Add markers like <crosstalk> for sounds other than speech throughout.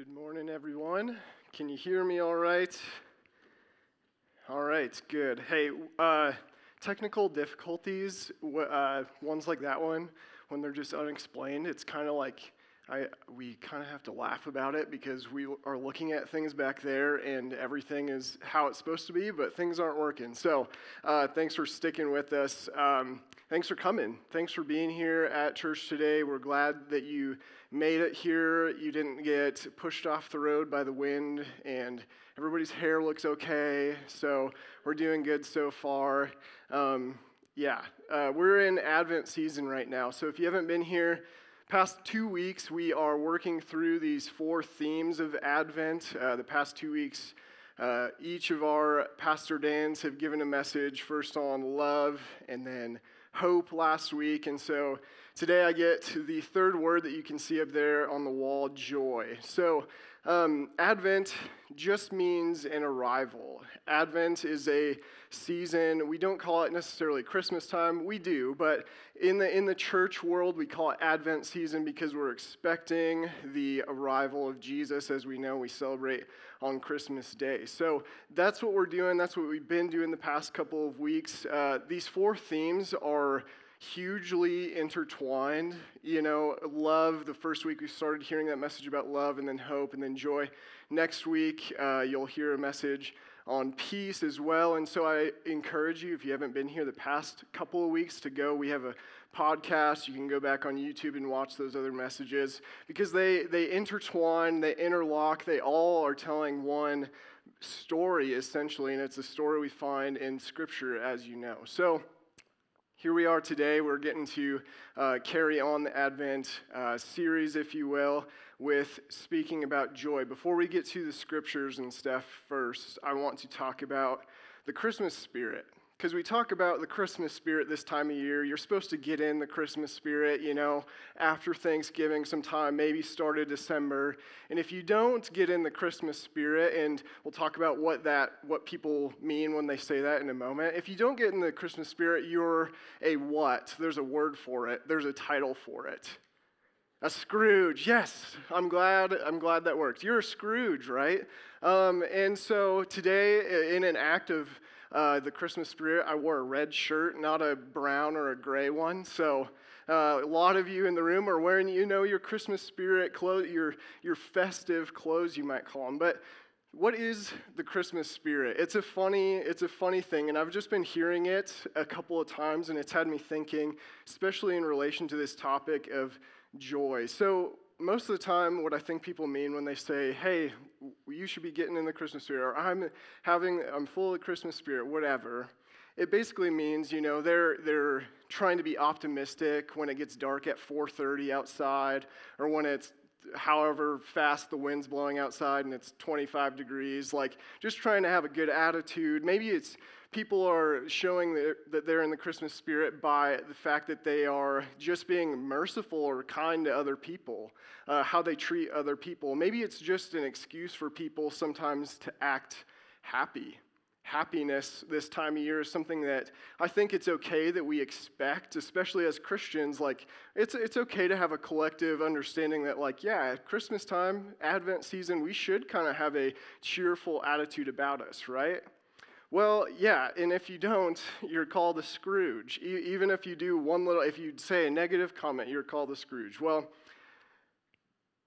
Good morning, everyone. Can you hear me all right? All right, good. Hey, uh, technical difficulties, uh, ones like that one, when they're just unexplained, it's kind of like I, we kind of have to laugh about it because we are looking at things back there and everything is how it's supposed to be, but things aren't working. So, uh, thanks for sticking with us. Um, thanks for coming. Thanks for being here at church today. We're glad that you made it here. You didn't get pushed off the road by the wind, and everybody's hair looks okay. So, we're doing good so far. Um, yeah, uh, we're in Advent season right now. So, if you haven't been here, past two weeks, we are working through these four themes of Advent. Uh, the past two weeks, uh, each of our Pastor Dans have given a message first on love and then hope last week. And so today I get to the third word that you can see up there on the wall joy. So um, Advent just means an arrival. Advent is a season. We don't call it necessarily Christmas time. We do, but in the in the church world, we call it Advent season because we're expecting the arrival of Jesus. As we know, we celebrate on Christmas Day. So that's what we're doing. That's what we've been doing the past couple of weeks. Uh, these four themes are hugely intertwined. You know, love, the first week we started hearing that message about love, and then hope, and then joy. Next week, uh, you'll hear a message on peace as well. And so I encourage you, if you haven't been here the past couple of weeks, to go. We have a podcast. You can go back on YouTube and watch those other messages because they, they intertwine, they interlock, they all are telling one story essentially, and it's a story we find in Scripture, as you know. So, here we are today. We're getting to uh, carry on the Advent uh, series, if you will, with speaking about joy. Before we get to the scriptures and stuff first, I want to talk about the Christmas spirit because we talk about the Christmas spirit this time of year. You're supposed to get in the Christmas spirit, you know, after Thanksgiving sometime, maybe start of December. And if you don't get in the Christmas spirit, and we'll talk about what that what people mean when they say that in a moment. If you don't get in the Christmas spirit, you're a what? There's a word for it. There's a title for it. A Scrooge. Yes, I'm glad. I'm glad that worked. You're a Scrooge, right? Um, and so today, in an act of uh, the Christmas spirit, I wore a red shirt, not a brown or a gray one. So uh, a lot of you in the room are wearing, you know, your Christmas spirit clothes, your, your festive clothes, you might call them. But what is the Christmas spirit? It's a funny, it's a funny thing, and I've just been hearing it a couple of times, and it's had me thinking, especially in relation to this topic of joy. So most of the time, what I think people mean when they say, hey, you should be getting in the Christmas spirit, or I'm having, I'm full of Christmas spirit, whatever, it basically means, you know, they're, they're trying to be optimistic when it gets dark at 4.30 outside, or when it's however fast the wind's blowing outside and it's 25 degrees, like just trying to have a good attitude. Maybe it's people are showing that they're in the Christmas spirit by the fact that they are just being merciful or kind to other people, uh, how they treat other people. Maybe it's just an excuse for people sometimes to act happy. Happiness this time of year is something that I think it's okay that we expect, especially as Christians. Like, it's, it's okay to have a collective understanding that, like, yeah, at Christmas time, Advent season, we should kind of have a cheerful attitude about us, right? Well, yeah, and if you don't, <laughs> you're called a Scrooge. E- even if you do one little, if you say a negative comment, you're called a Scrooge. Well,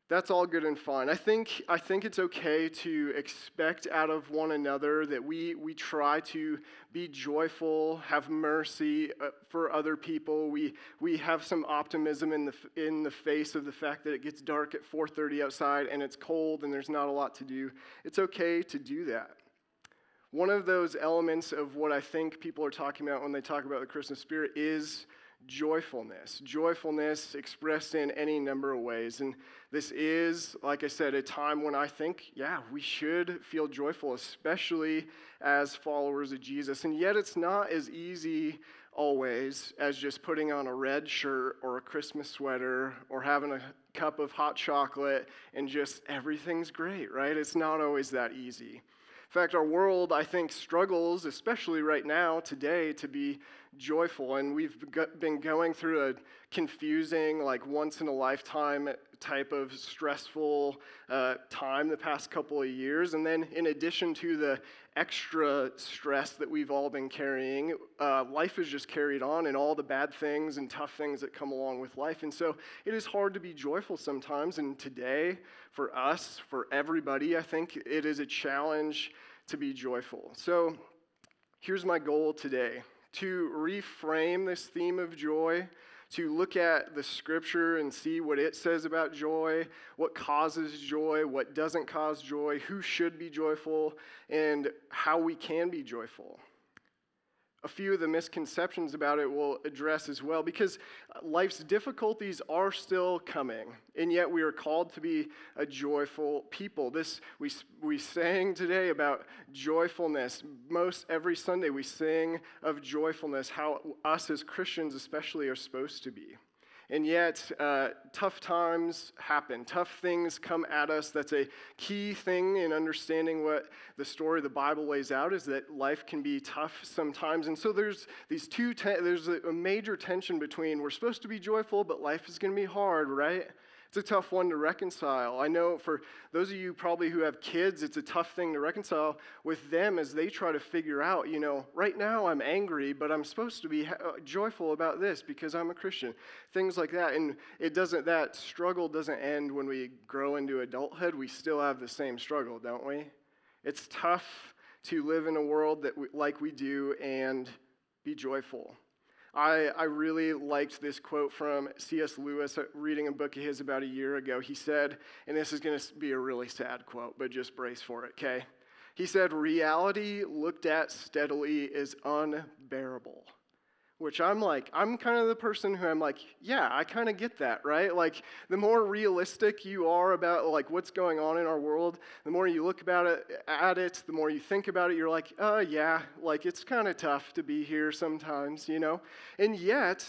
that's all good and fine. I think, I think it's okay to expect out of one another that we, we try to be joyful, have mercy uh, for other people. We, we have some optimism in the, in the face of the fact that it gets dark at 4.30 outside and it's cold and there's not a lot to do. It's okay to do that. One of those elements of what I think people are talking about when they talk about the Christmas spirit is joyfulness. Joyfulness expressed in any number of ways. And this is, like I said, a time when I think, yeah, we should feel joyful, especially as followers of Jesus. And yet it's not as easy always as just putting on a red shirt or a Christmas sweater or having a cup of hot chocolate and just everything's great, right? It's not always that easy. In fact, our world, I think, struggles, especially right now, today, to be joyful. And we've been going through a confusing, like once in a lifetime type of stressful uh, time the past couple of years. And then, in addition to the extra stress that we've all been carrying, uh, life is just carried on and all the bad things and tough things that come along with life. And so it is hard to be joyful sometimes. And today, for us, for everybody, I think it is a challenge to be joyful. So here's my goal today to reframe this theme of joy to look at the scripture and see what it says about joy, what causes joy, what doesn't cause joy, who should be joyful, and how we can be joyful a few of the misconceptions about it we'll address as well because uh, life's difficulties are still coming and yet we are called to be a joyful people. This we, we sang today about joyfulness. Most every sunday we sing of joyfulness how us as christians especially are supposed to be and yet, uh, tough times happen. Tough things come at us. That's a key thing in understanding what the story of the Bible lays out is that life can be tough sometimes. And so there's these two, there's a major tension between we're supposed to be joyful, but life is going to be hard, right? It's a tough one to reconcile. I know for those of you probably who have kids, it's a tough thing to reconcile with them as they try to figure out, you know, right now I'm angry, but I'm supposed to be uh, joyful about this because I'm a Christian. Things like that. And it doesn't, that struggle doesn't end when we grow into adulthood. We still have the same struggle, don't we? It's tough to live in a world that we, like we do and be joyful. I, I really liked this quote from C.S. Lewis, uh, reading a book of his about a year ago. He said, and this is going to be a really sad quote, but just brace for it, okay? He said, Reality looked at steadily is unbearable which I'm like, I'm kind of the person who I'm like, yeah, I kind of get that, right? Like, the more realistic you are about like what's going on in our world, the more you look about it at it, the more you think about it, you're like, oh yeah, like it's kind of tough to be here sometimes, you know. And yet,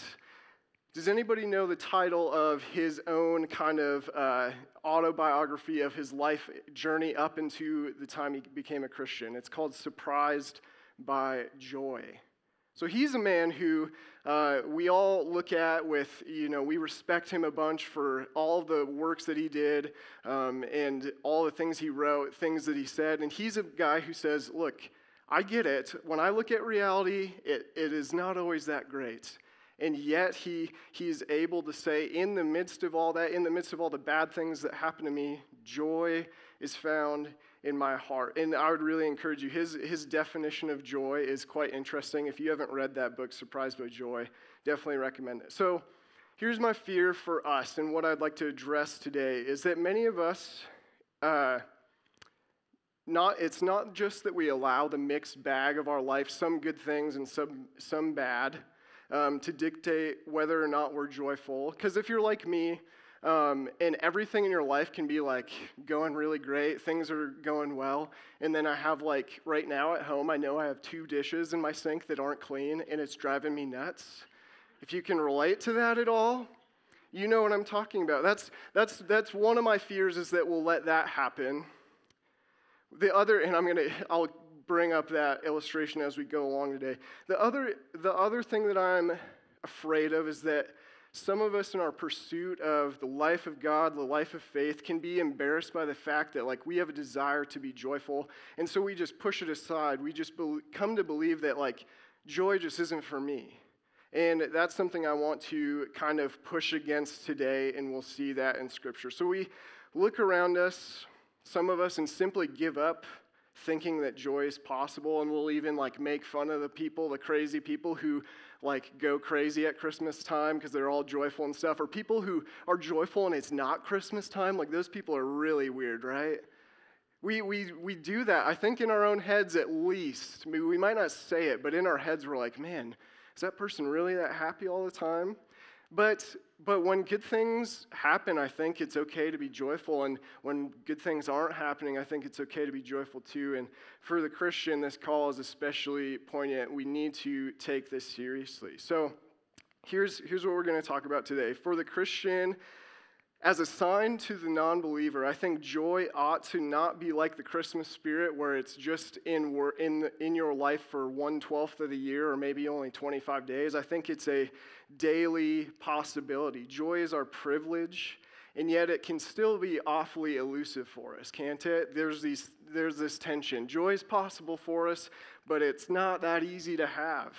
does anybody know the title of his own kind of uh, autobiography of his life journey up into the time he became a Christian? It's called Surprised by Joy. So he's a man who uh, we all look at with, you know, we respect him a bunch for all the works that he did um, and all the things he wrote, things that he said. And he's a guy who says, look, I get it. When I look at reality, it, it is not always that great. And yet he, he's able to say, in the midst of all that, in the midst of all the bad things that happen to me, joy is found in my heart. And I would really encourage you. His, his definition of joy is quite interesting. If you haven't read that book, Surprised by Joy, definitely recommend it. So here's my fear for us, and what I'd like to address today is that many of us, uh, not, it's not just that we allow the mixed bag of our life, some good things and some, some bad, um, to dictate whether or not we're joyful. Because if you're like me, um, and everything in your life can be like going really great, things are going well. And then I have like right now at home, I know I have two dishes in my sink that aren't clean, and it's driving me nuts. If you can relate to that at all, you know what I'm talking about. That's, that's, that's one of my fears is that we'll let that happen. The other, and I'm to, I'll bring up that illustration as we go along today. The other, the other thing that I'm afraid of is that some of us, in our pursuit of the life of God, the life of faith, can be embarrassed by the fact that, like, we have a desire to be joyful. And so we just push it aside. We just be- come to believe that, like, joy just isn't for me. And that's something I want to kind of push against today, and we'll see that in Scripture. So we look around us, some of us, and simply give up thinking that joy is possible, and we'll even like make fun of the people, the crazy people who like go crazy at Christmas time because they're all joyful and stuff, or people who are joyful and it's not Christmas time, like those people are really weird, right? We, we, we do that, I think, in our own heads at least. Maybe we might not say it, but in our heads, we're like, man, is that person really that happy all the time? But, but when good things happen, I think it's okay to be joyful. And when good things aren't happening, I think it's okay to be joyful too. And for the Christian, this call is especially poignant. We need to take this seriously. So here's, here's what we're going to talk about today. For the Christian, as a sign to the non believer, I think joy ought to not be like the Christmas spirit where it's just in, in, in your life for one twelfth of the year or maybe only 25 days. I think it's a daily possibility. Joy is our privilege, and yet it can still be awfully elusive for us, can't it? There's, these, there's this tension. Joy is possible for us, but it's not that easy to have.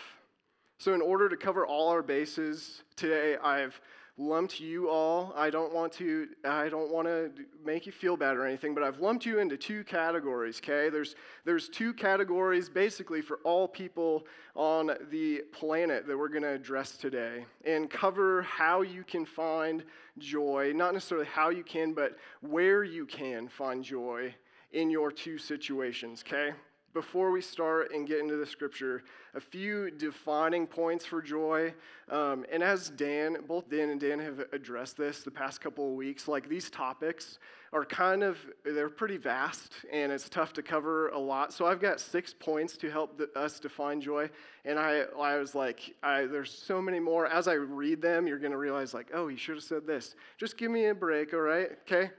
So, in order to cover all our bases today, I've lumped you all. I don't want to I don't want to make you feel bad or anything, but I've lumped you into two categories, okay? There's there's two categories basically for all people on the planet that we're going to address today and cover how you can find joy, not necessarily how you can, but where you can find joy in your two situations, okay? Before we start and get into the scripture, a few defining points for joy. Um, and as Dan, both Dan and Dan have addressed this the past couple of weeks, like these topics are kind of, they're pretty vast and it's tough to cover a lot. So I've got six points to help the, us define joy. And I, I was like, I, there's so many more. As I read them, you're going to realize, like, oh, he should have said this. Just give me a break, all right? Okay?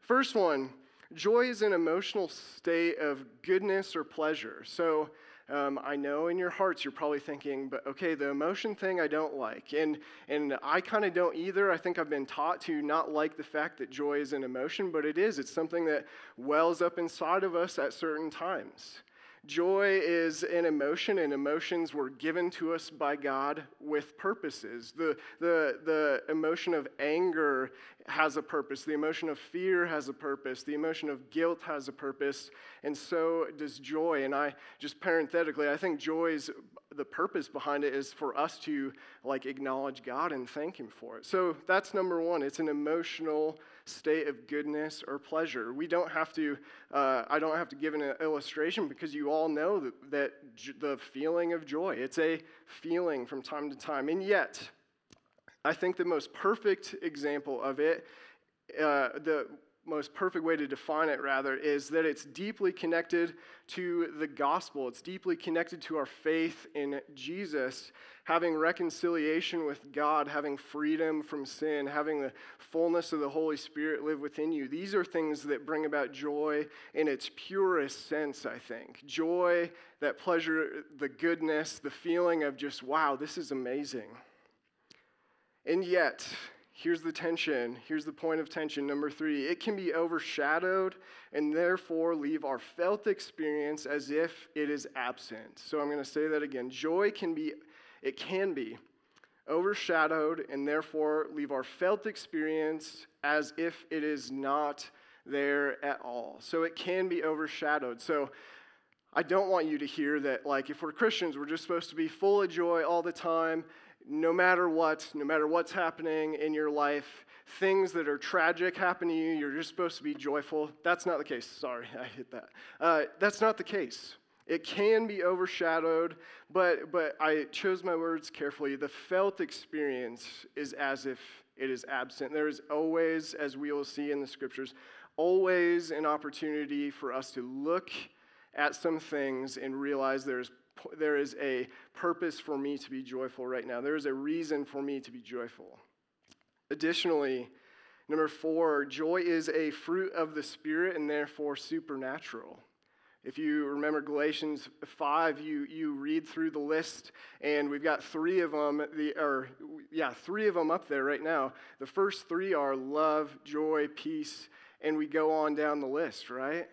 First one Joy is an emotional state of goodness or pleasure. So um, I know in your hearts you're probably thinking, but okay, the emotion thing I don't like. And, and I kind of don't either. I think I've been taught to not like the fact that joy is an emotion, but it is. It's something that wells up inside of us at certain times. Joy is an emotion, and emotions were given to us by God with purposes. The, the, the emotion of anger has a purpose, the emotion of fear has a purpose, the emotion of guilt has a purpose, and so does joy. And I just parenthetically, I think joy's the purpose behind it is for us to like acknowledge God and thank Him for it. So that's number one. It's an emotional state of goodness or pleasure. We don't have to, uh, I don't have to give an illustration because you all know that, that j- the feeling of joy. It's a feeling from time to time. And yet, I think the most perfect example of it, uh, the most perfect way to define it, rather, is that it's deeply connected to the gospel. It's deeply connected to our faith in Jesus, having reconciliation with God, having freedom from sin, having the fullness of the Holy Spirit live within you. These are things that bring about joy in its purest sense, I think. Joy, that pleasure, the goodness, the feeling of just, wow, this is amazing. And yet, here's the tension. Here's the point of tension. Number three, it can be overshadowed and therefore leave our felt experience as if it is absent. So I'm going to say that again. Joy can be, it can be overshadowed and therefore leave our felt experience as if it is not there at all. So it can be overshadowed. So I don't want you to hear that, like, if we're Christians, we're just supposed to be full of joy all the time no matter what, no matter what's happening in your life, things that are tragic happen to you, you're just supposed to be joyful. That's not the case. Sorry, <laughs> I hit that. Uh, that's not the case. It can be overshadowed, but, but I chose my words carefully. The felt experience is as if it is absent. There is always, as we will see in the scriptures, always an opportunity for us to look at some things and realize there's there is a purpose for me to be joyful right now. There is a reason for me to be joyful. Additionally, number four, joy is a fruit of the Spirit and therefore supernatural. If you remember Galatians 5, you, you read through the list, and we've got three of them, the, or yeah, three of them up there right now. The first three are love, joy, peace, and we go on down the list, right?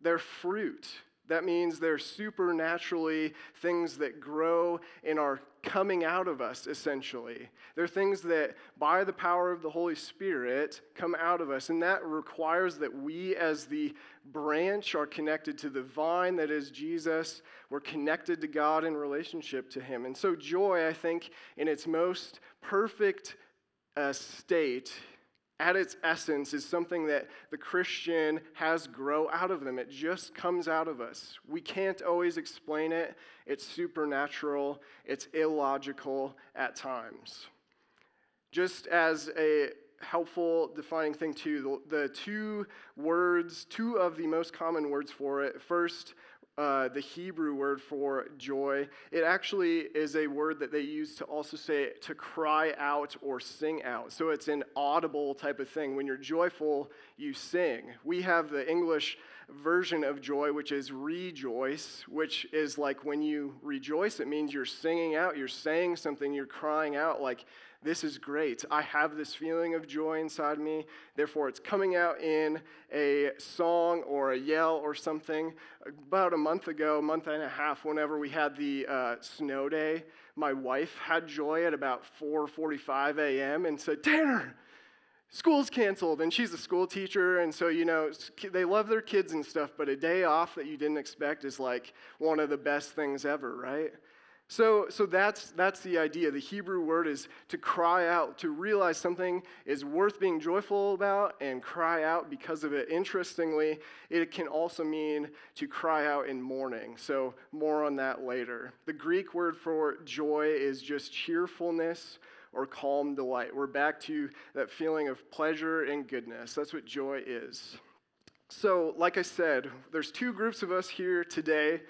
They're fruit. That means they're supernaturally things that grow in are coming out of us, essentially. They're things that, by the power of the Holy Spirit, come out of us. And that requires that we, as the branch, are connected to the vine that is Jesus. We're connected to God in relationship to Him. And so, joy, I think, in its most perfect uh, state, at its essence is something that the Christian has grow out of them. It just comes out of us. We can't always explain it. It's supernatural, it's illogical at times. Just as a helpful defining thing too, the, the two words, two of the most common words for it, first uh, the Hebrew word for joy. It actually is a word that they use to also say to cry out or sing out. So it's an audible type of thing. When you're joyful, you sing. We have the English version of joy, which is rejoice, which is like when you rejoice, it means you're singing out, you're saying something, you're crying out, like this is great. I have this feeling of joy inside me. Therefore, it's coming out in a song or a yell or something. About a month ago, a month and a half, whenever we had the uh, snow day, my wife had joy at about 4:45 a.m. and said, "Tanner, school's canceled." And she's a school teacher, and so you know they love their kids and stuff. But a day off that you didn't expect is like one of the best things ever, right? So, so that's, that's the idea. The Hebrew word is to cry out, to realize something is worth being joyful about and cry out because of it. Interestingly, it can also mean to cry out in mourning. So, more on that later. The Greek word for joy is just cheerfulness or calm delight. We're back to that feeling of pleasure and goodness. That's what joy is. So, like I said, there's two groups of us here today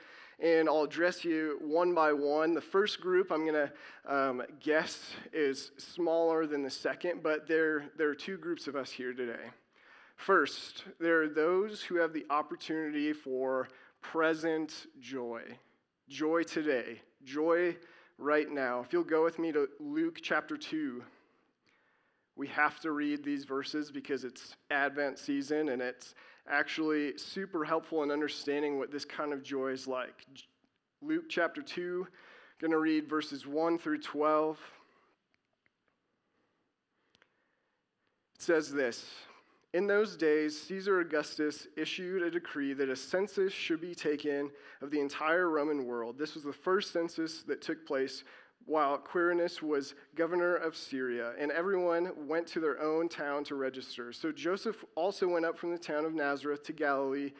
and I'll address you one by one. The first group I'm going to um, guess is smaller than the second, but there, there are two groups of us here today. First, there are those who have the opportunity for present joy. Joy today. Joy right now. If you'll go with me to Luke chapter 2. We have to read these verses because it's Advent season and it's actually super helpful in understanding what this kind of joy is like. Luke chapter 2, going to read verses 1 through 12. It says this In those days, Caesar Augustus issued a decree that a census should be taken of the entire Roman world. This was the first census that took place while Quirinius was governor of Syria, and everyone went to their own town to register. So Joseph also went up from the town of Nazareth to Galilee,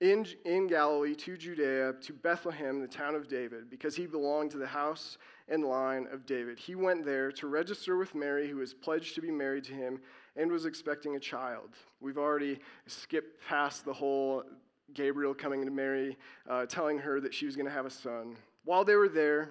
in, in Galilee to Judea, to Bethlehem, the town of David, because he belonged to the house and line of David. He went there to register with Mary, who was pledged to be married to him and was expecting a child. We've already skipped past the whole Gabriel coming to Mary, uh, telling her that she was going to have a son. While they were there,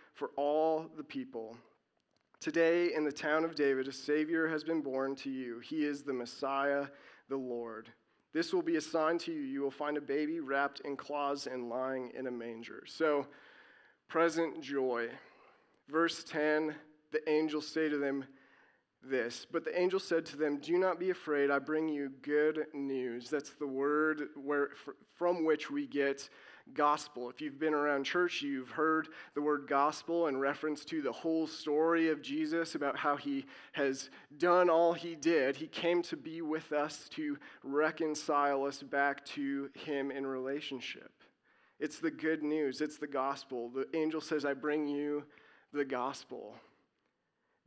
for all the people. Today, in the town of David, a Savior has been born to you. He is the Messiah, the Lord. This will be a sign to you. You will find a baby wrapped in cloths and lying in a manger. So, present joy. Verse 10 the angel say to them this but the angel said to them do not be afraid i bring you good news that's the word where, from which we get gospel. If you've been around church, you've heard the word gospel in reference to the whole story of Jesus about how he has done all he did. He came to be with us to reconcile us back to him in relationship. It's the good news, it's the gospel. The angel says, I bring you the gospel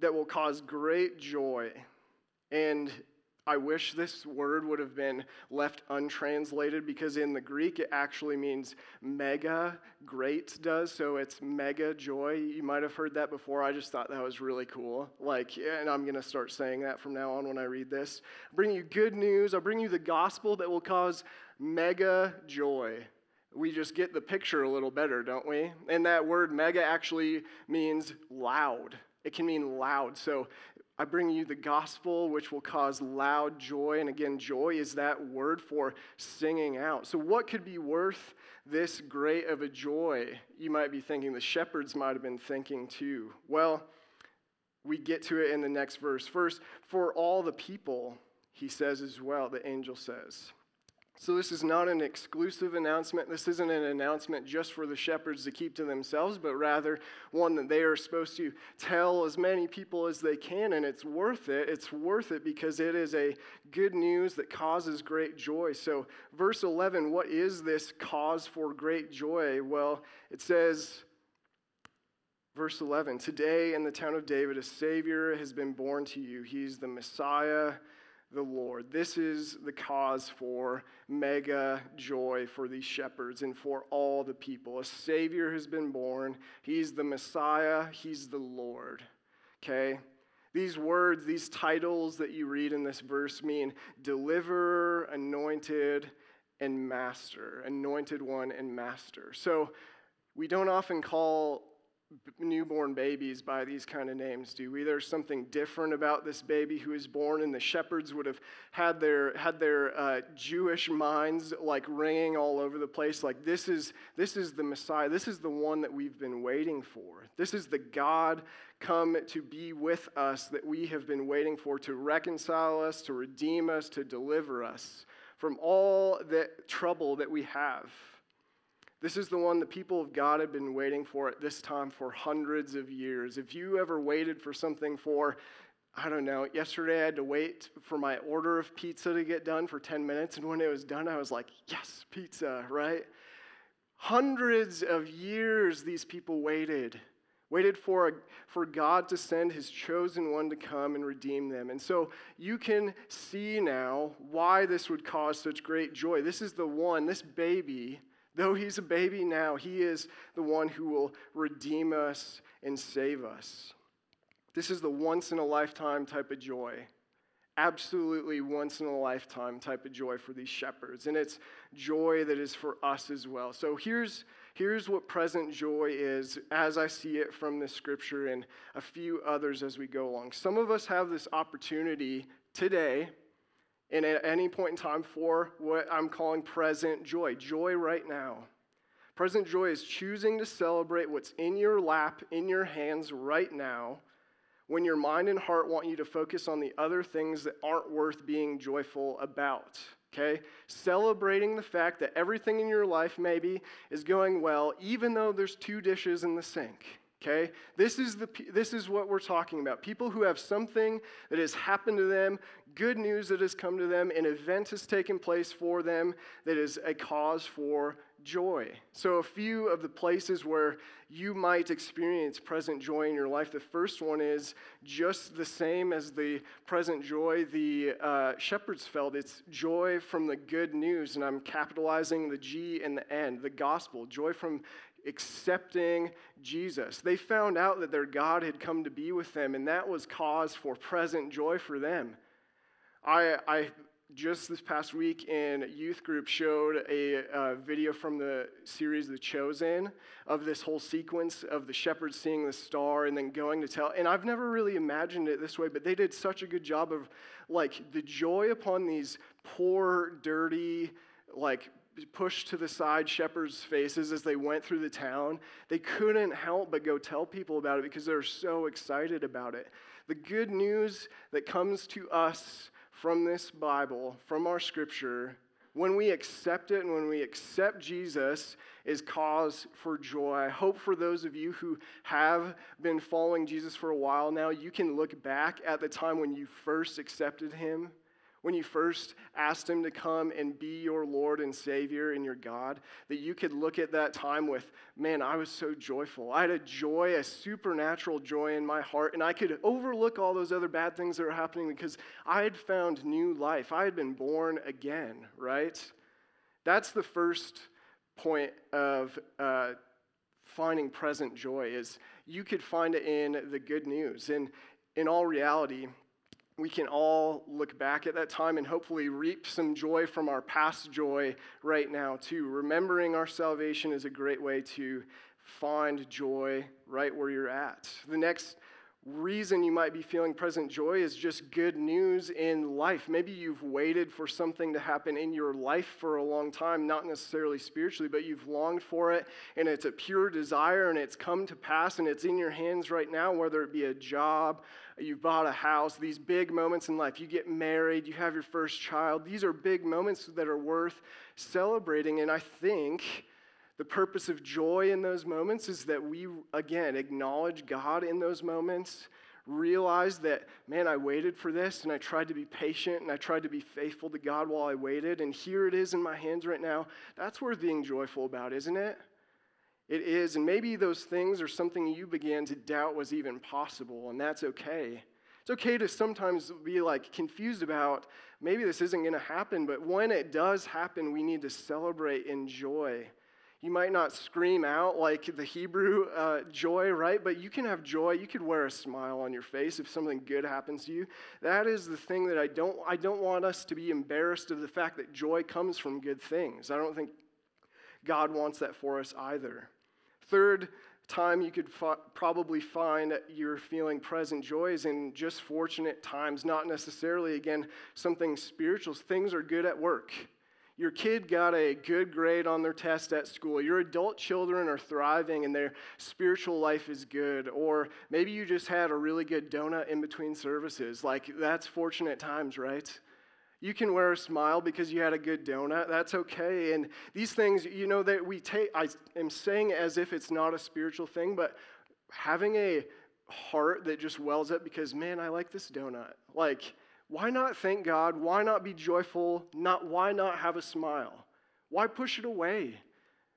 that will cause great joy. And I wish this word would have been left untranslated because in the Greek it actually means mega, great does, so it's mega joy. You might have heard that before. I just thought that was really cool. Like, and I'm going to start saying that from now on when I read this. I bring you good news. I'll bring you the gospel that will cause mega joy. We just get the picture a little better, don't we? And that word mega actually means loud. It can mean loud. So I bring you the gospel, which will cause loud joy. And again, joy is that word for singing out. So, what could be worth this great of a joy? You might be thinking, the shepherds might have been thinking too. Well, we get to it in the next verse. First, for all the people, he says as well, the angel says. So, this is not an exclusive announcement. This isn't an announcement just for the shepherds to keep to themselves, but rather one that they are supposed to tell as many people as they can. And it's worth it. It's worth it because it is a good news that causes great joy. So, verse 11, what is this cause for great joy? Well, it says, Verse 11 Today in the town of David, a Savior has been born to you. He's the Messiah, the Lord. This is the cause for mega joy for these shepherds and for all the people. A Savior has been born. He's the Messiah, He's the Lord. Okay? These words, these titles that you read in this verse mean deliverer, anointed, and master. Anointed one and master. So we don't often call newborn babies by these kind of names, do we? There's something different about this baby who is born, and the shepherds would have had their had their uh, Jewish minds like ringing all over the place. Like this is this is the Messiah. This is the one that we've been waiting for. This is the God come to be with us that we have been waiting for to reconcile us, to redeem us, to deliver us from all the trouble that we have. This is the one the people of God have been waiting for at this time for hundreds of years. If you ever waited for something for, I don't know, yesterday I had to wait for my order of pizza to get done for 10 minutes, and when it was done, I was like, yes, pizza, right? Hundreds of years these people waited, waited for, a, for God to send his chosen one to come and redeem them. And so you can see now why this would cause such great joy. This is the one, this baby Though he's a baby now, he is the one who will redeem us and save us. This is the once in a lifetime type of joy. Absolutely once in a lifetime type of joy for these shepherds. And it's joy that is for us as well. So here's, here's what present joy is as I see it from the scripture and a few others as we go along. Some of us have this opportunity today and at any point in time for what I'm calling present joy. Joy right now. Present joy is choosing to celebrate what's in your lap, in your hands right now, when your mind and heart want you to focus on the other things that aren't worth being joyful about. Okay? Celebrating the fact that everything in your life maybe is going well, even though there's two dishes in the sink. Okay? This is, the, this is what we're talking about. People who have something that has happened to them, good news that has come to them, an event has taken place for them that is a cause for joy. So, a few of the places where you might experience present joy in your life. The first one is just the same as the present joy the uh, shepherds felt. It's joy from the good news, and I'm capitalizing the G and the N, the gospel. Joy from accepting Jesus. They found out that their God had come to be with them, and that was cause for present joy for them. I, I just this past week in youth group showed a uh, video from the series The Chosen of this whole sequence of the shepherds seeing the star and then going to tell. And I've never really imagined it this way, but they did such a good job of like the joy upon these poor, dirty, like pushed to the side shepherds' faces as they went through the town. They couldn't help but go tell people about it because they're so excited about it. The good news that comes to us from this Bible, from our scripture, when we accept it and when we accept Jesus, is cause for joy. I hope for those of you who have been following Jesus for a while now, you can look back at the time when you first accepted him when you first asked Him to come and be your Lord and Savior and your God, that you could look at that time with, man, I was so joyful. I had a joy, a supernatural joy in my heart, and I could overlook all those other bad things that were happening because I had found new life. I had been born again, right? That's the first point of uh, finding present joy is you could find it in the good news. And in all reality, we can all look back at that time and hopefully reap some joy from our past joy right now, too. Remembering our salvation is a great way to find joy right where you're at. The next reason you might be feeling present joy is just good news in life. Maybe you've waited for something to happen in your life for a long time, not necessarily spiritually, but you've longed for it, and it's a pure desire, and it's come to pass, and it's in your hands right now, whether it be a job, you've bought a house, these big moments in life. You get married, you have your first child. These are big moments that are worth celebrating, and I think the purpose of joy in those moments is that we, again, acknowledge God in those moments, realize that, man, I waited for this and I tried to be patient and I tried to be faithful to God while I waited, and here it is in my hands right now. That's worth being joyful about, isn't it? It is, and maybe those things are something you began to doubt was even possible, and that's okay. It's okay to sometimes be like confused about maybe this isn't going to happen, but when it does happen, we need to celebrate in joy You might not scream out like the Hebrew uh, joy, right? But you can have joy. You could wear a smile on your face if something good happens to you. That is the thing that I don't, I don't want us to be embarrassed of the fact that joy comes from good things. I don't think God wants that for us either. Third time you could probably find you're feeling present joy is in just fortunate times, not necessarily, again, something spiritual. Things are good at work. Your kid got a good grade on their test at school. Your adult children are thriving and their spiritual life is good. Or maybe you just had a really good donut in between services. Like, that's fortunate times, right? You can wear a smile because you had a good donut. That's okay. And these things, you know, that we take, I am saying as if it's not a spiritual thing, but having a heart that just wells up because, man, I like this donut. Like, why not thank God? Why not be joyful? Not, why not have a smile? Why push it away?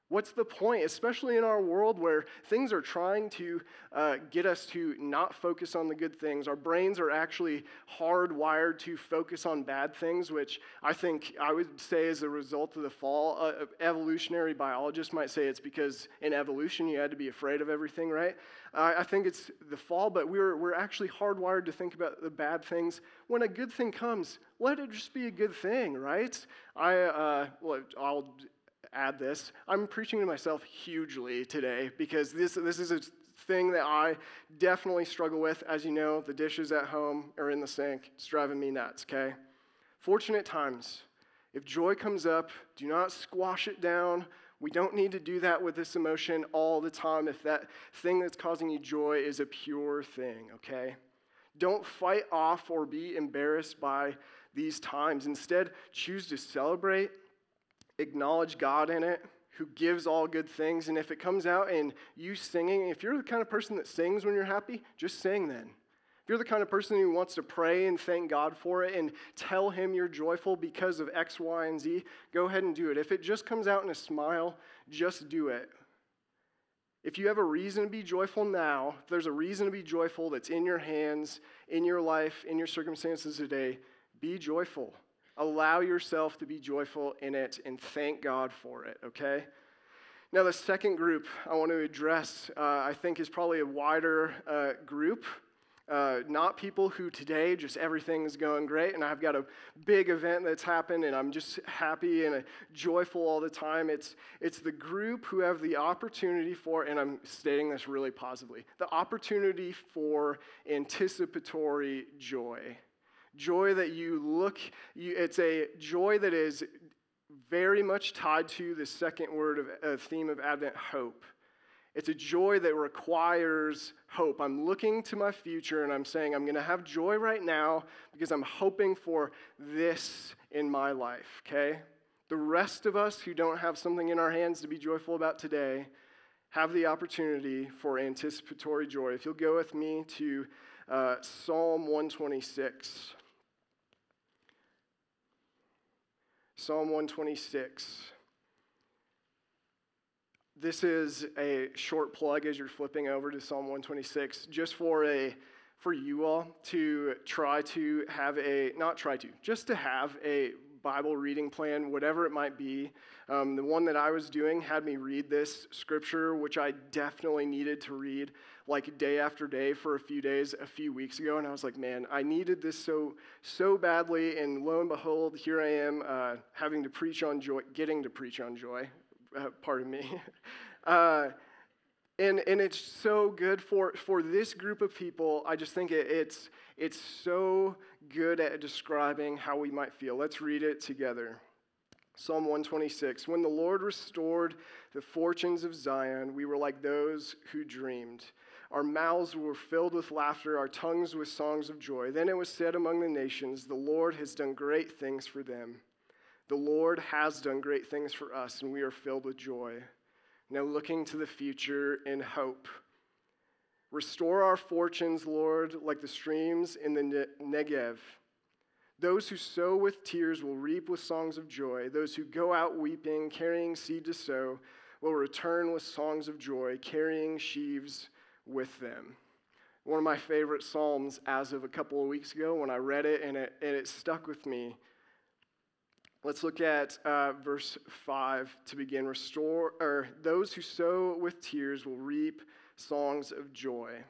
What's the point, especially in our world where things are trying to uh, get us to not focus on the good things? Our brains are actually hardwired to focus on bad things, which I think I would say is a result of the fall. Uh, evolutionary biologists might say it's because in evolution you had to be afraid of everything, right? Uh, I think it's the fall, but we're, we're actually hardwired to think about the bad things. When a good thing comes, let it just be a good thing, right? I, uh, well, I'll add this. I'm preaching to myself hugely today because this, this is a thing that I definitely struggle with. As you know, the dishes at home are in the sink. It's driving me nuts, okay? Fortunate times. If joy comes up, do not squash it down. We don't need to do that with this emotion all the time if that thing that's causing you joy is a pure thing, okay? Don't fight off or be embarrassed by these times. Instead, choose to celebrate acknowledge God in it, who gives all good things. And if it comes out in you singing, if you're the kind of person that sings when you're happy, just sing then. If you're the kind of person who wants to pray and thank God for it and tell Him you're joyful because of X, Y, and Z, go ahead and do it. If it just comes out in a smile, just do it. If you have a reason to be joyful now, if there's a reason to be joyful that's in your hands, in your life, in your circumstances today, be joyful. Allow yourself to be joyful in it and thank God for it, okay? Now, the second group I want to address, uh, I think, is probably a wider uh, group. Uh, not people who today just everything is going great and I've got a big event that's happened and I'm just happy and uh, joyful all the time. It's, it's the group who have the opportunity for, and I'm stating this really positively, the opportunity for anticipatory joy joy that you look, you, it's a joy that is very much tied to the second word of uh, theme of Advent hope. It's a joy that requires hope. I'm looking to my future and I'm saying, I'm going to have joy right now because I'm hoping for this in my life, okay? The rest of us who don't have something in our hands to be joyful about today have the opportunity for anticipatory joy. If you'll go with me to uh, Psalm 126. Psalm 126. This is a short plug as you're flipping over to Psalm 126, just for a for you all to try to have a not try to just to have a Bible reading plan, whatever it might be. Um, the one that I was doing had me read this scripture, which I definitely needed to read like day after day for a few days a few weeks ago, and I was like, man, I needed this so so badly, and lo and behold, here I am uh, having to preach on joy, getting to preach on joy. Uh, pardon me. <laughs> uh, and, and it's so good for, for this group of people. I just think it, it's, it's so good at describing how we might feel. Let's read it together. Psalm 126 When the Lord restored the fortunes of Zion, we were like those who dreamed. Our mouths were filled with laughter, our tongues with songs of joy. Then it was said among the nations, The Lord has done great things for them. The Lord has done great things for us, and we are filled with joy. Now, looking to the future in hope. Restore our fortunes, Lord, like the streams in the Negev. Those who sow with tears will reap with songs of joy. Those who go out weeping, carrying seed to sow, will return with songs of joy, carrying sheaves with them. One of my favorite Psalms as of a couple of weeks ago when I read it and it, and it stuck with me. Let's look at uh, verse 5 to begin. Restore, or those who sow with tears will reap songs of joy.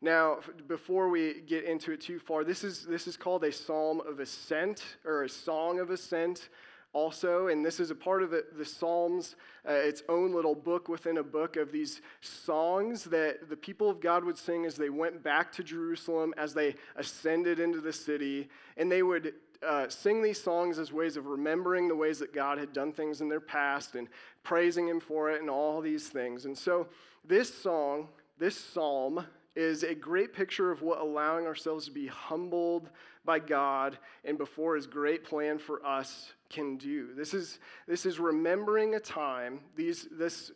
Now, before we get into it too far, this is, this is called a psalm of ascent or a song of ascent also, and this is a part of the, the Psalms, uh, its own little book within a book of these songs that the people of God would sing as they went back to Jerusalem, as they ascended into the city, and they would uh, sing these songs as ways of remembering the ways that God had done things in their past and praising Him for it and all these things. And so, this song, this psalm, is a great picture of what allowing ourselves to be humbled by God and before His great plan for us can do. This is, this is remembering a time, these, this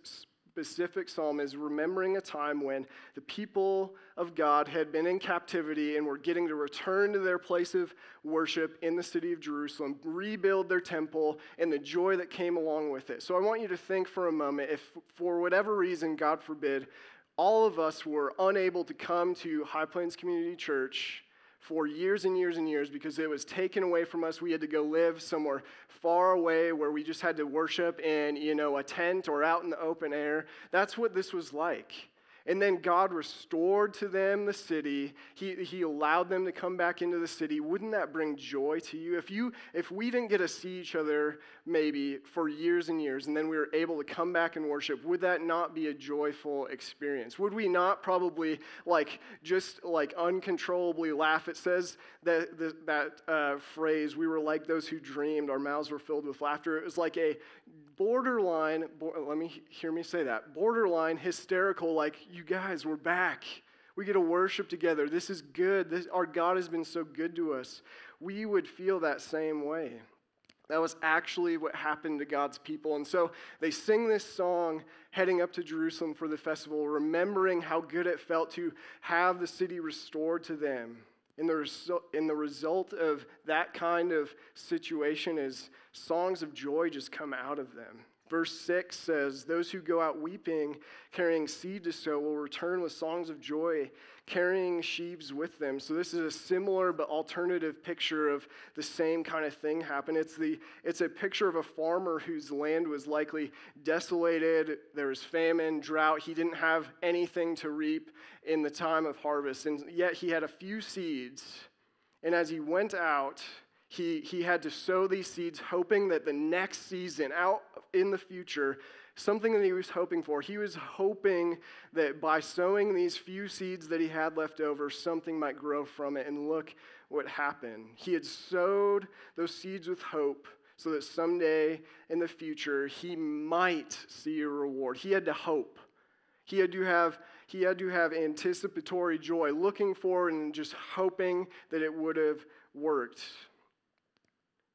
specific psalm is remembering a time when the people of God had been in captivity and were getting to return to their place of worship in the city of Jerusalem, rebuild their temple, and the joy that came along with it. So I want you to think for a moment if, for whatever reason, God forbid, all of us were unable to come to High Plains Community Church for years and years and years because it was taken away from us. We had to go live somewhere far away where we just had to worship in, you know, a tent or out in the open air. That's what this was like. And then God restored to them the city. He, he allowed them to come back into the city. Wouldn't that bring joy to you? If, you? if we didn't get to see each other maybe for years and years, and then we were able to come back and worship, would that not be a joyful experience? Would we not probably like just like uncontrollably laugh? It says that, that, uh, phrase, we were like those who dreamed, our mouths were filled with laughter. It was like a borderline, let me hear me say that, borderline hysterical, like, you guys, we're back. We get to worship together. This is good. This, our God has been so good to us. We would feel that same way. That was actually what happened to God's people. And so they sing this song heading up to Jerusalem for the festival, remembering how good it felt to have the city restored to them. And the, resu- and the result of that kind of situation is songs of joy just come out of them. Verse 6 says, Those who go out weeping, carrying seed to sow, will return with songs of joy, carrying sheaves with them. So, this is a similar but alternative picture of the same kind of thing happen. It's, the, it's a picture of a farmer whose land was likely desolated. There was famine, drought. He didn't have anything to reap in the time of harvest. And yet, he had a few seeds. And as he went out, he, he had to sow these seeds, hoping that the next season, out in the future, something that he was hoping for. He was hoping that by sowing these few seeds that he had left over, something might grow from it. And look what happened. He had sowed those seeds with hope so that someday in the future he might see a reward. He had to hope. He had to have he had to have anticipatory joy, looking forward and just hoping that it would have worked.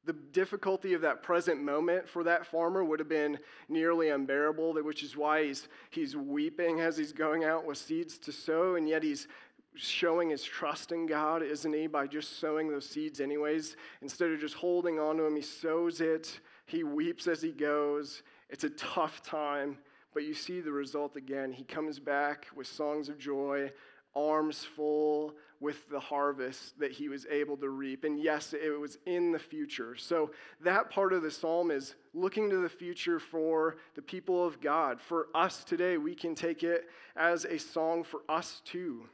The difficulty of that present moment for that farmer would have been nearly unbearable, which is why he's, he's weeping as he's going out with seeds to sow, and yet he's showing his trust in God, isn't he, by just sowing those seeds anyways? Instead of just holding on to them, he sows it. He weeps as he goes. It's a tough time, but you see the result again. He comes back with songs of joy, arms full with the harvest that he was able to reap. And yes, it was in the future. So that part of the psalm is looking to the future for the people of God. For us today, we can take it as a song for us too.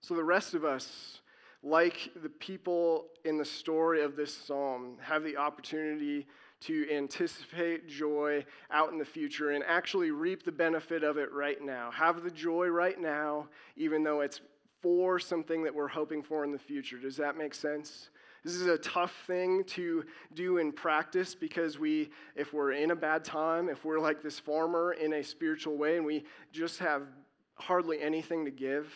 So the rest of us, like the people in the story of this psalm, have the opportunity to anticipate joy out in the future and actually reap the benefit of it right now. Have the joy right now, even though it's for something that we're hoping for in the future. Does that make sense? This is a tough thing to do in practice because we, if we're in a bad time, if we're like this farmer in a spiritual way and we just have hardly anything to give,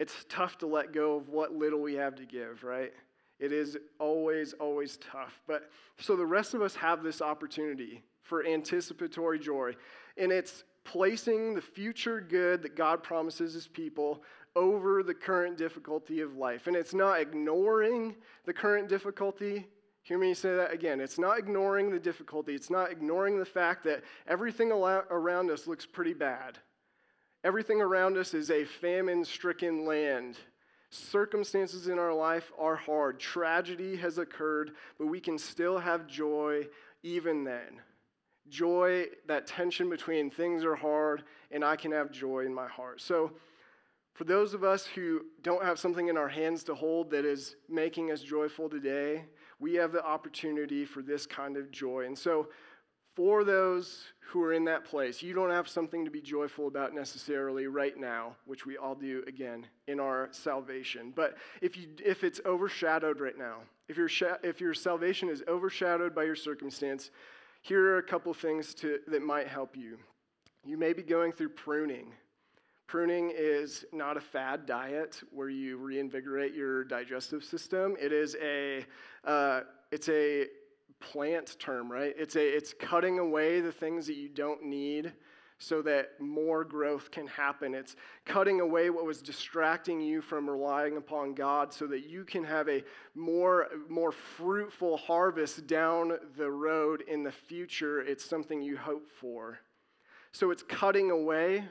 it's tough to let go of what little we have to give, right? It is always, always tough. But so the rest of us have this opportunity for anticipatory joy. And it's placing the future good that God promises his people over the current difficulty of life. And it's not ignoring the current difficulty. Hear me say that again. It's not ignoring the difficulty. It's not ignoring the fact that everything around us looks pretty bad. Everything around us is a famine stricken land Circumstances in our life are hard. Tragedy has occurred, but we can still have joy even then. Joy, that tension between things are hard and I can have joy in my heart. So, for those of us who don't have something in our hands to hold that is making us joyful today, we have the opportunity for this kind of joy. And so, for those who are in that place, you don't have something to be joyful about necessarily right now, which we all do again in our salvation. But if, you, if it's overshadowed right now, if your, if your salvation is overshadowed by your circumstance, here are a couple things to, that might help you. You may be going through pruning. Pruning is not a fad diet where you reinvigorate your digestive system. It is a, uh, it's a plant term, right? It's, a, it's cutting away the things that you don't need so that more growth can happen. It's cutting away what was distracting you from relying upon God so that you can have a more, more fruitful harvest down the road in the future. It's something you hope for. So it's cutting away,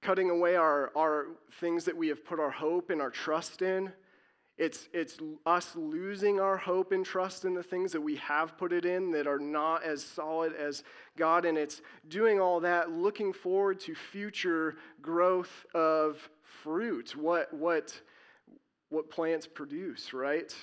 cutting away our, our things that we have put our hope and our trust in it's, it's us losing our hope and trust in the things that we have put it in that are not as solid as God. And it's doing all that, looking forward to future growth of fruit, what, what, what plants produce, right?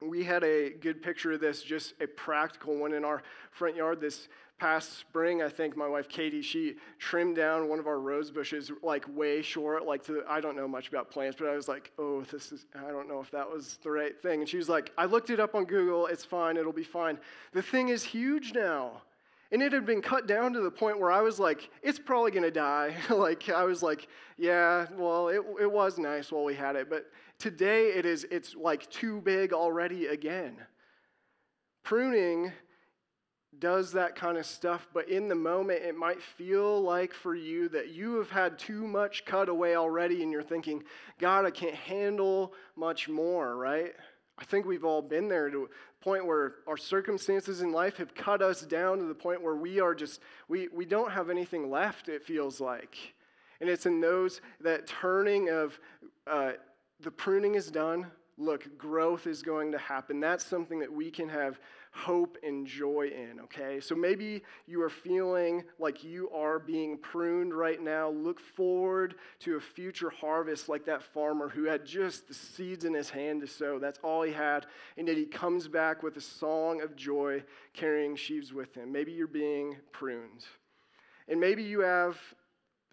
We had a good picture of this, just a practical one in our front yard this past spring, I think my wife Katie, she trimmed down one of our rose bushes like way short, like to, I don't know much about plants, but I was like, oh, this is, I don't know if that was the right thing. And she was like, I looked it up on Google, it's fine, it'll be fine. The thing is huge now. And it had been cut down to the point where I was like, it's probably gonna die. <laughs> like, I was like, yeah, well, it, it was nice while we had it, but today it is, it's like too big already again. Pruning does that kind of stuff, but in the moment, it might feel like for you that you have had too much cut away already, and you're thinking, God, I can't handle much more, right? I think we've all been there to a point where our circumstances in life have cut us down to the point where we are just, we, we don't have anything left, it feels like. And it's in those, that turning of uh, the pruning is done, look, growth is going to happen. That's something that we can have hope and joy in, okay? So maybe you are feeling like you are being pruned right now. Look forward to a future harvest like that farmer who had just the seeds in his hand to sow. That's all he had. And yet he comes back with a song of joy carrying sheaves with him. Maybe you're being pruned. And maybe you have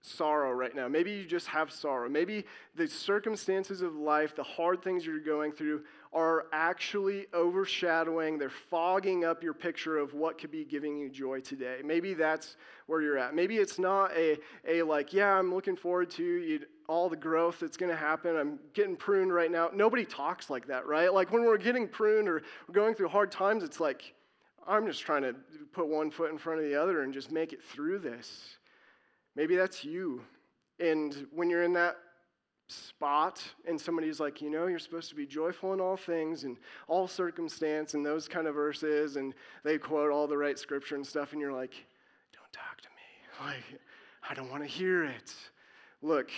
sorrow right now. Maybe you just have sorrow. Maybe the circumstances of life, the hard things you're going through, are actually overshadowing, they're fogging up your picture of what could be giving you joy today. Maybe that's where you're at. Maybe it's not a, a like, yeah, I'm looking forward to all the growth that's going to happen. I'm getting pruned right now. Nobody talks like that, right? Like when we're getting pruned or we're going through hard times, it's like, I'm just trying to put one foot in front of the other and just make it through this. Maybe that's you. And when you're in that spot and somebody's like, you know, you're supposed to be joyful in all things and all circumstance and those kind of verses, and they quote all the right scripture and stuff, and you're like, don't talk to me. <laughs> Like, I don't want to hear it. Look,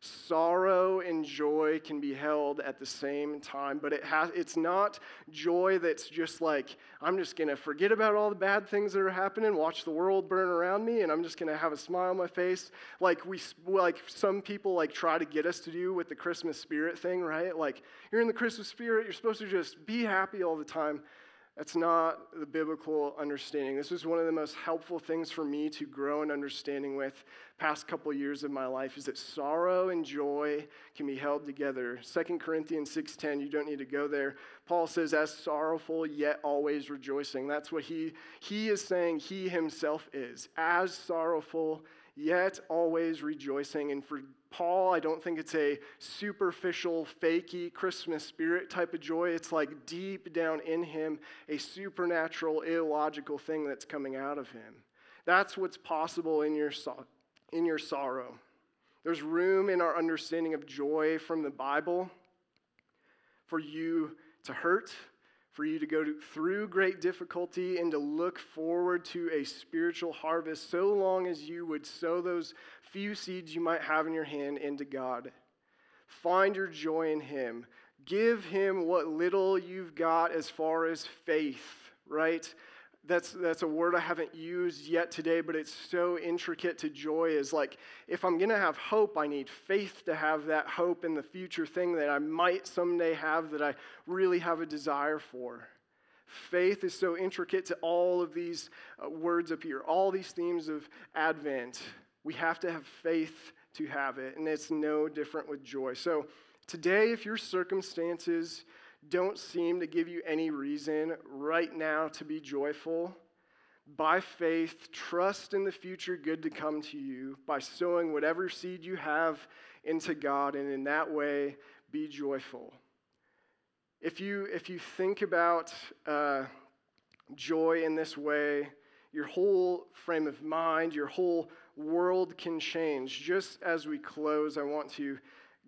sorrow and joy can be held at the same time but it has it's not joy that's just like i'm just going to forget about all the bad things that are happening watch the world burn around me and i'm just going to have a smile on my face. Like we like some people like try to get us to do with the christmas spirit thing right? Like you're in the christmas spirit you're supposed to just be happy all the time that's not the biblical understanding. This was one of the most helpful things for me to grow in understanding with past couple years of my life is that sorrow and joy can be held together. 2 Corinthians 6:10, you don't need to go there. Paul says as sorrowful yet always rejoicing. That's what he he is saying he himself is. As sorrowful yet always rejoicing. And for Paul, I don't think it's a superficial, fakey Christmas spirit type of joy. It's like deep down in him, a supernatural, illogical thing that's coming out of him. That's what's possible in your, in your sorrow. There's room in our understanding of joy from the Bible for you to hurt for you to go to, through great difficulty and to look forward to a spiritual harvest so long as you would sow those few seeds you might have in your hand into God. Find your joy in Him. Give Him what little you've got as far as faith, right? That's, that's a word I haven't used yet today, but it's so intricate to joy. Is like, if I'm going to have hope, I need faith to have that hope in the future thing that I might someday have that I really have a desire for. Faith is so intricate to all of these uh, words up here, all these themes of Advent. We have to have faith to have it, and it's no different with joy. So, today, if your circumstances don't seem to give you any reason right now to be joyful, by faith, trust in the future good to come to you by sowing whatever seed you have into God, and in that way, be joyful. If you, if you think about uh, joy in this way, your whole frame of mind, your whole world can change. Just as we close, I want to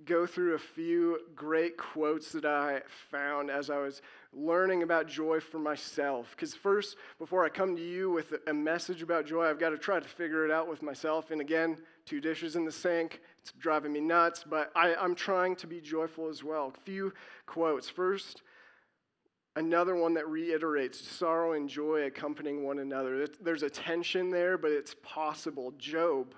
go through a few great quotes that I found as I was learning about joy for myself. Because, first, before I come to you with a message about joy, I've got to try to figure it out with myself. And again, two dishes in the sink, it's driving me nuts, but I, I'm trying to be joyful as well. A few quotes. First, another one that reiterates sorrow and joy accompanying one another. There's a tension there, but it's possible. Job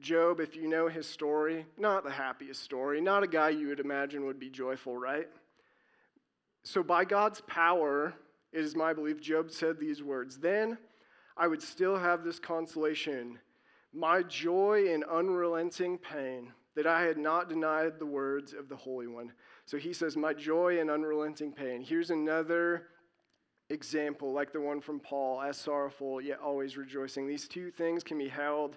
Job, if you know his story, not the happiest story, not a guy you would imagine would be joyful, right? So, by God's power, it is my belief, Job said these words Then I would still have this consolation, my joy in unrelenting pain, that I had not denied the words of the Holy One. So he says, My joy in unrelenting pain. Here's another example, like the one from Paul, as sorrowful, yet always rejoicing. These two things can be held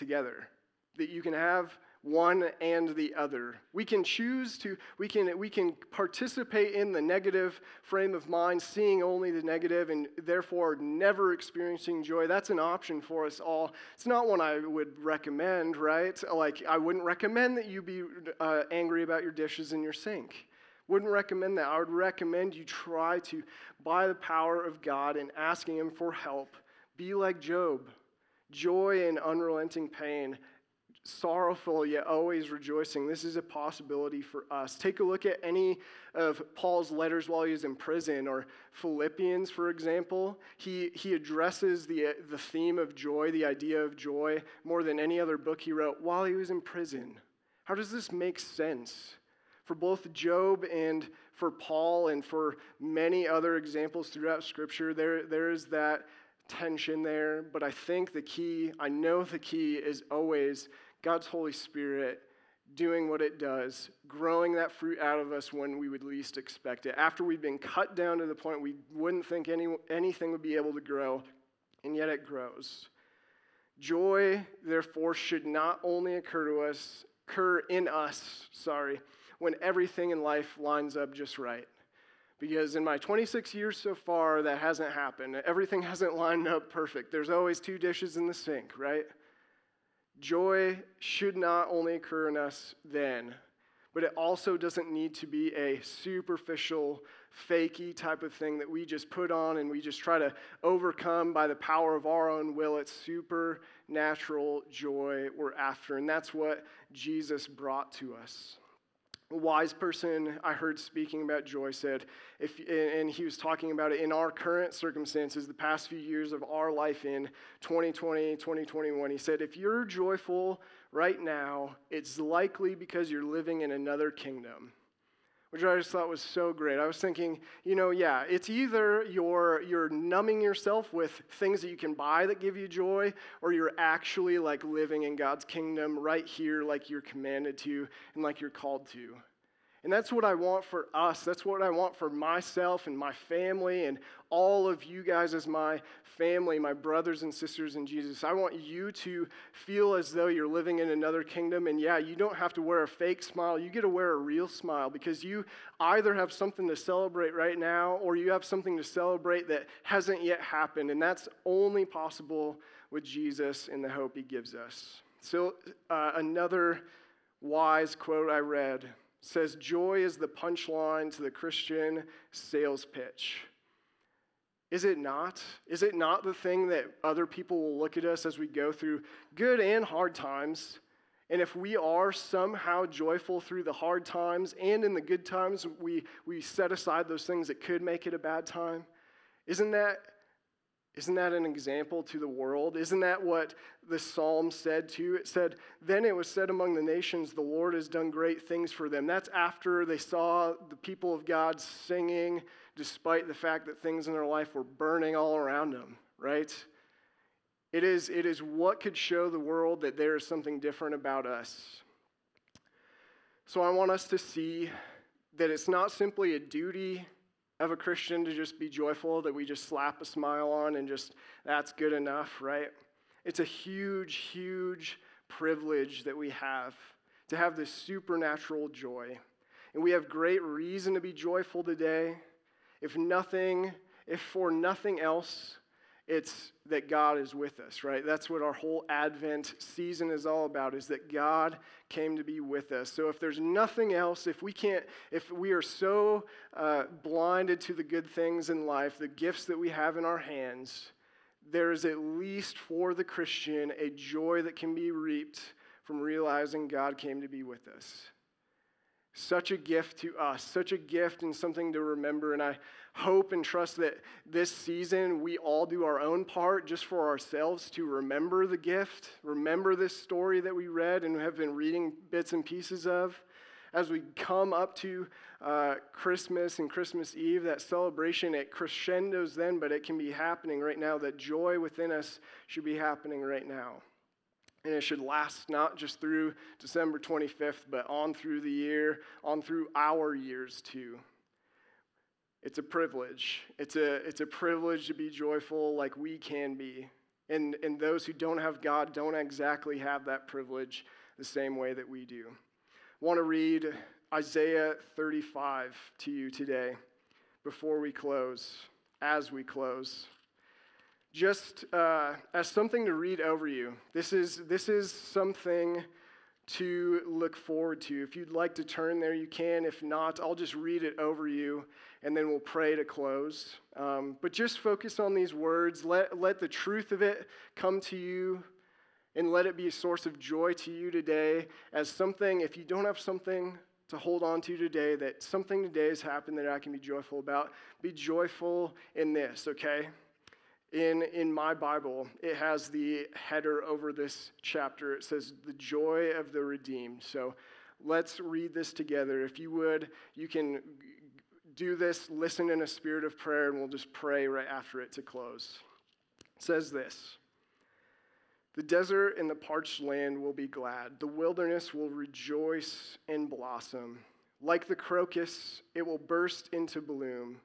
together. That you can have one and the other. We can choose to, we can, we can participate in the negative frame of mind, seeing only the negative and therefore never experiencing joy. That's an option for us all. It's not one I would recommend, right? Like, I wouldn't recommend that you be uh, angry about your dishes in your sink. Wouldn't recommend that. I would recommend you try to, by the power of God and asking Him for help, be like Job joy in unrelenting pain, sorrowful yet always rejoicing. This is a possibility for us. Take a look at any of Paul's letters while he was in prison, or Philippians, for example. He, he addresses the, the theme of joy, the idea of joy, more than any other book he wrote while he was in prison. How does this make sense? For both Job and for Paul, and for many other examples throughout Scripture, there, there is that tension there, but I think the key, I know the key is always God's Holy Spirit doing what it does, growing that fruit out of us when we would least expect it. After we've been cut down to the point we wouldn't think any, anything would be able to grow, and yet it grows. Joy, therefore, should not only occur to us, occur in us, sorry, when everything in life lines up just right because in my 26 years so far, that hasn't happened. Everything <laughs> hasn't lined up perfect. There's always two dishes in the sink, right? Joy should not only occur in us then, but it also doesn't need to be a superficial, fakey type of thing that we just put on and we just try to overcome by the power of our own will. It's supernatural joy we're after, and that's what Jesus brought to us wise person I heard speaking about joy said, if, and he was talking about it in our current circumstances, the past few years of our life in 2020, 2021. He said, if you're joyful right now, it's likely because you're living in another kingdom. Which I just thought was so great. I was thinking, you know, yeah, it's either you're, you're numbing yourself with things that you can buy that give you joy, or you're actually like living in God's kingdom right here, like you're commanded to and like you're called to. And that's what I want for us. That's what I want for myself and my family and all of you guys as my family, my brothers and sisters in Jesus. I want you to feel as though you're living in another kingdom. And yeah, you don't have to wear a fake smile. You get to wear a real smile because you either have something to celebrate right now or you have something to celebrate that hasn't yet happened. And that's only possible with Jesus and the hope he gives us. So, uh, another wise quote I read says joy is the punchline to the Christian sales pitch. Is it not? Is it not the thing that other people will look at us as we go through good and hard times And if we are somehow joyful through the hard times and in the good times, we, we set aside those things that could make it a bad time, isn't that, isn't that an example to the world? Isn't that what the psalm said too? It said, Then it was said among the nations, the Lord has done great things for them. That's after they saw the people of God singing, despite the fact that things in their life were burning all around them, right? It is, it is what could show the world that there is something different about us. So I want us to see that it's not simply a duty of a Christian to just be joyful, that we just slap a smile on and just, that's good enough, right? It's a huge, huge privilege that we have to have this supernatural joy. And we have great reason to be joyful today. If nothing, if for nothing else, it's that God is with us, right? That's what our whole Advent season is all about, is that God came to be with us. So if there's nothing else, if we can't, if we are so uh, blinded to the good things in life, the gifts that we have in our hands, there is at least for the Christian a joy that can be reaped from realizing God came to be with us. Such a gift to us, such a gift and something to remember. And I hope and trust that this season we all do our own part just for ourselves to remember the gift, remember this story that we read and have been reading bits and pieces of. As we come up to uh, Christmas and Christmas Eve, that celebration, it crescendos then, but it can be happening right now. That joy within us should be happening right now. And it should last not just through December 25th, but on through the year, on through our years too. It's a privilege. It's a, it's a privilege to be joyful like we can be. And, and those who don't have God don't exactly have that privilege the same way that we do. I want to read Isaiah 35 to you today before we close, as we close. Just uh, as something to read over you. This is, this is something to look forward to. If you'd like to turn there, you can. If not, I'll just read it over you and then we'll pray to close. Um, but just focus on these words. Let, let the truth of it come to you and let it be a source of joy to you today as something, if you don't have something to hold on to today, that something today has happened that I can be joyful about, be joyful in this, okay? In, in my Bible, it has the header over this chapter. It says, The joy of the redeemed. So let's read this together. If you would, you can do this, listen in a spirit of prayer, and we'll just pray right after it to close. It says this The desert and the parched land will be glad, the wilderness will rejoice and blossom. Like the crocus, it will burst into bloom.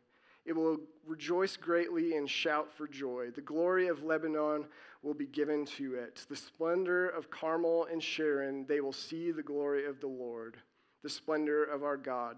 It will rejoice greatly and shout for joy. The glory of Lebanon will be given to it. The splendor of Carmel and Sharon, they will see the glory of the Lord, the splendor of our God.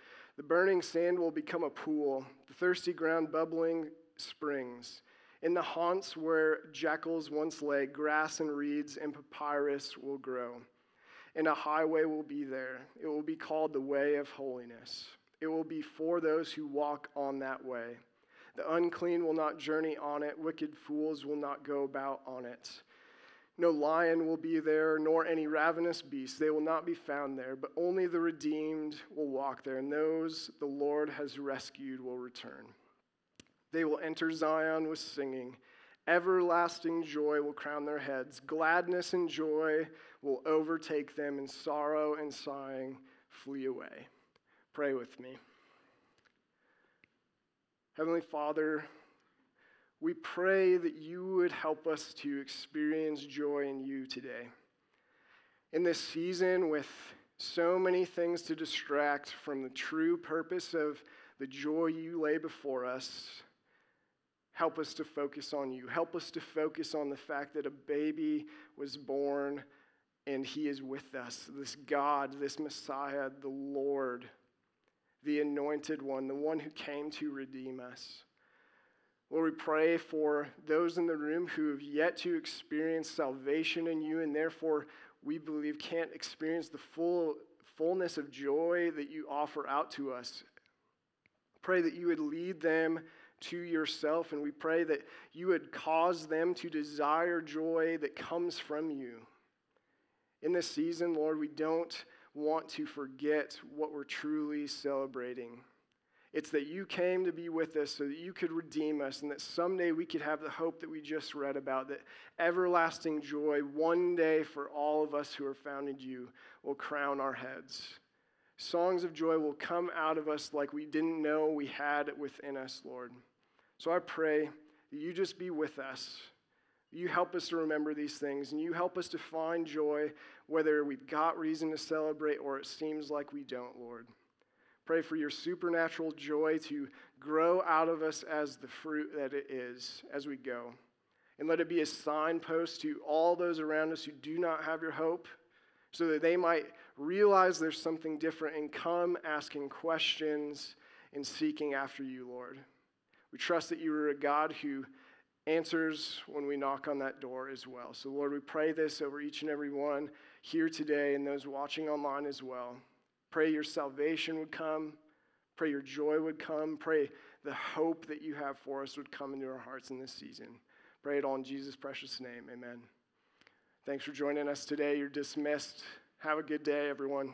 The burning sand will become a pool, the thirsty ground bubbling springs. In the haunts where jackals once lay, grass and reeds and papyrus will grow. And a highway will be there. It will be called the way of holiness. It will be for those who walk on that way. The unclean will not journey on it, wicked fools will not go about on it. No lion will be there, nor any ravenous beast. They will not be found there, but only the redeemed will walk there, and those the Lord has rescued will return. They will enter Zion with singing. Everlasting joy will crown their heads. Gladness and joy will overtake them, and sorrow and sighing flee away. Pray with me. Heavenly Father, we pray that you would help us to experience joy in you today. In this season, with so many things to distract from the true purpose of the joy you lay before us, help us to focus on you. Help us to focus on the fact that a baby was born and He is with us. This God, this Messiah, the Lord, the anointed one, the one who came to redeem us. Lord, we pray for those in the room who have yet to experience salvation in you and therefore we believe can't experience the full fullness of joy that you offer out to us. Pray that you would lead them to yourself, and we pray that you would cause them to desire joy that comes from you. In this season, Lord, we don't want to forget what we're truly celebrating. It's that you came to be with us so that you could redeem us and that someday we could have the hope that we just read about, that everlasting joy one day for all of us who are found in you will crown our heads. Songs of joy will come out of us like we didn't know we had within us, Lord. So I pray that you just be with us. You help us to remember these things, and you help us to find joy, whether we've got reason to celebrate or it seems like we don't, Lord. Pray for your supernatural joy to grow out of us as the fruit that it is as we go. And let it be a signpost to all those around us who do not have your hope, so that they might realize there's something different and come asking questions and seeking after you, Lord. We trust that you are a God who answers when we knock on that door as well. So, Lord, we pray this over each and every one here today and those watching online as well. Pray your salvation would come. Pray your joy would come. Pray the hope that you have for us would come into our hearts in this season. Pray it all in Jesus' precious name. Amen. Thanks for joining us today. You're dismissed. Have a good day, everyone.